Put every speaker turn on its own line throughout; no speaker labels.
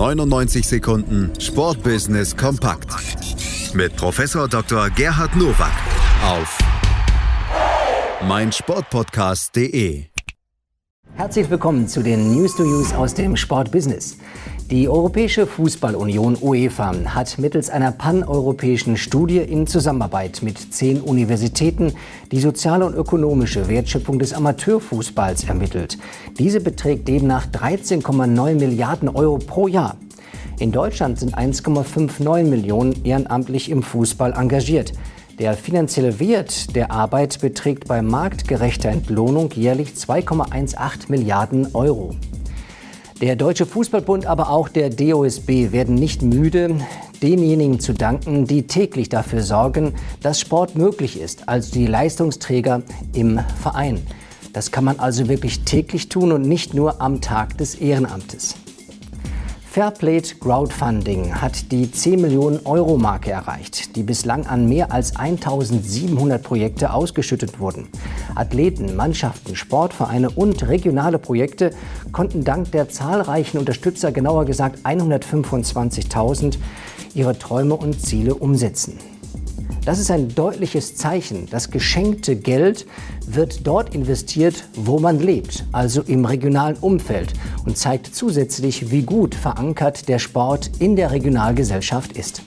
99 Sekunden Sportbusiness kompakt mit Professor Dr. Gerhard Nowak auf meinsportpodcast.de.
Herzlich willkommen zu den News to Use aus dem Sportbusiness. Die Europäische Fußballunion UEFA hat mittels einer paneuropäischen Studie in Zusammenarbeit mit zehn Universitäten die soziale und ökonomische Wertschöpfung des Amateurfußballs ermittelt. Diese beträgt demnach 13,9 Milliarden Euro pro Jahr. In Deutschland sind 1,59 Millionen ehrenamtlich im Fußball engagiert. Der finanzielle Wert der Arbeit beträgt bei marktgerechter Entlohnung jährlich 2,18 Milliarden Euro. Der Deutsche Fußballbund, aber auch der DOSB werden nicht müde, denjenigen zu danken, die täglich dafür sorgen, dass Sport möglich ist, also die Leistungsträger im Verein. Das kann man also wirklich täglich tun und nicht nur am Tag des Ehrenamtes. Fairplay Crowdfunding hat die 10 Millionen Euro Marke erreicht, die bislang an mehr als 1700 Projekte ausgeschüttet wurden. Athleten, Mannschaften, Sportvereine und regionale Projekte konnten dank der zahlreichen Unterstützer, genauer gesagt 125.000, ihre Träume und Ziele umsetzen. Das ist ein deutliches Zeichen. Das geschenkte Geld wird dort investiert, wo man lebt, also im regionalen Umfeld und zeigt zusätzlich, wie gut verankert der Sport in der Regionalgesellschaft ist.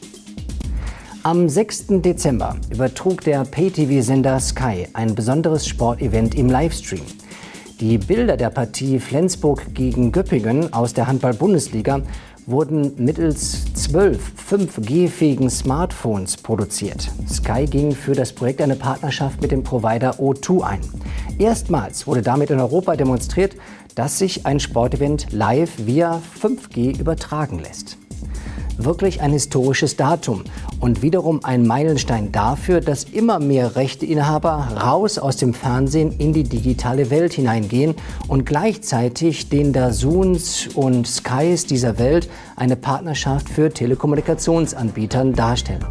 Am 6. Dezember übertrug der Pay-TV-Sender Sky ein besonderes Sportevent im Livestream. Die Bilder der Partie Flensburg gegen Göppingen aus der Handball-Bundesliga wurden mittels zwölf 5G-fähigen Smartphones produziert. Sky ging für das Projekt eine Partnerschaft mit dem Provider O2 ein. Erstmals wurde damit in Europa demonstriert, dass sich ein Sportevent live via 5G übertragen lässt wirklich ein historisches Datum und wiederum ein Meilenstein dafür, dass immer mehr Rechteinhaber raus aus dem Fernsehen in die digitale Welt hineingehen und gleichzeitig den Dazuns und Skys dieser Welt eine Partnerschaft für Telekommunikationsanbietern darstellen.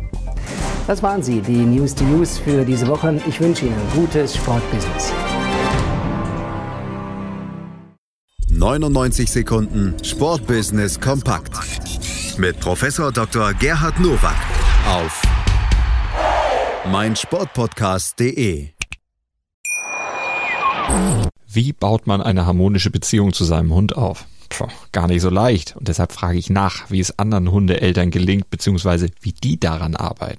Das waren sie, die News to Use für diese Woche. Ich wünsche Ihnen gutes Sportbusiness.
99 Sekunden Sportbusiness kompakt mit Professor Dr. Gerhard Nowak auf meinsportpodcast.de.
Wie baut man eine harmonische Beziehung zu seinem Hund auf? Puh, gar nicht so leicht. Und deshalb frage ich nach, wie es anderen Hundeeltern gelingt, beziehungsweise wie die daran arbeiten.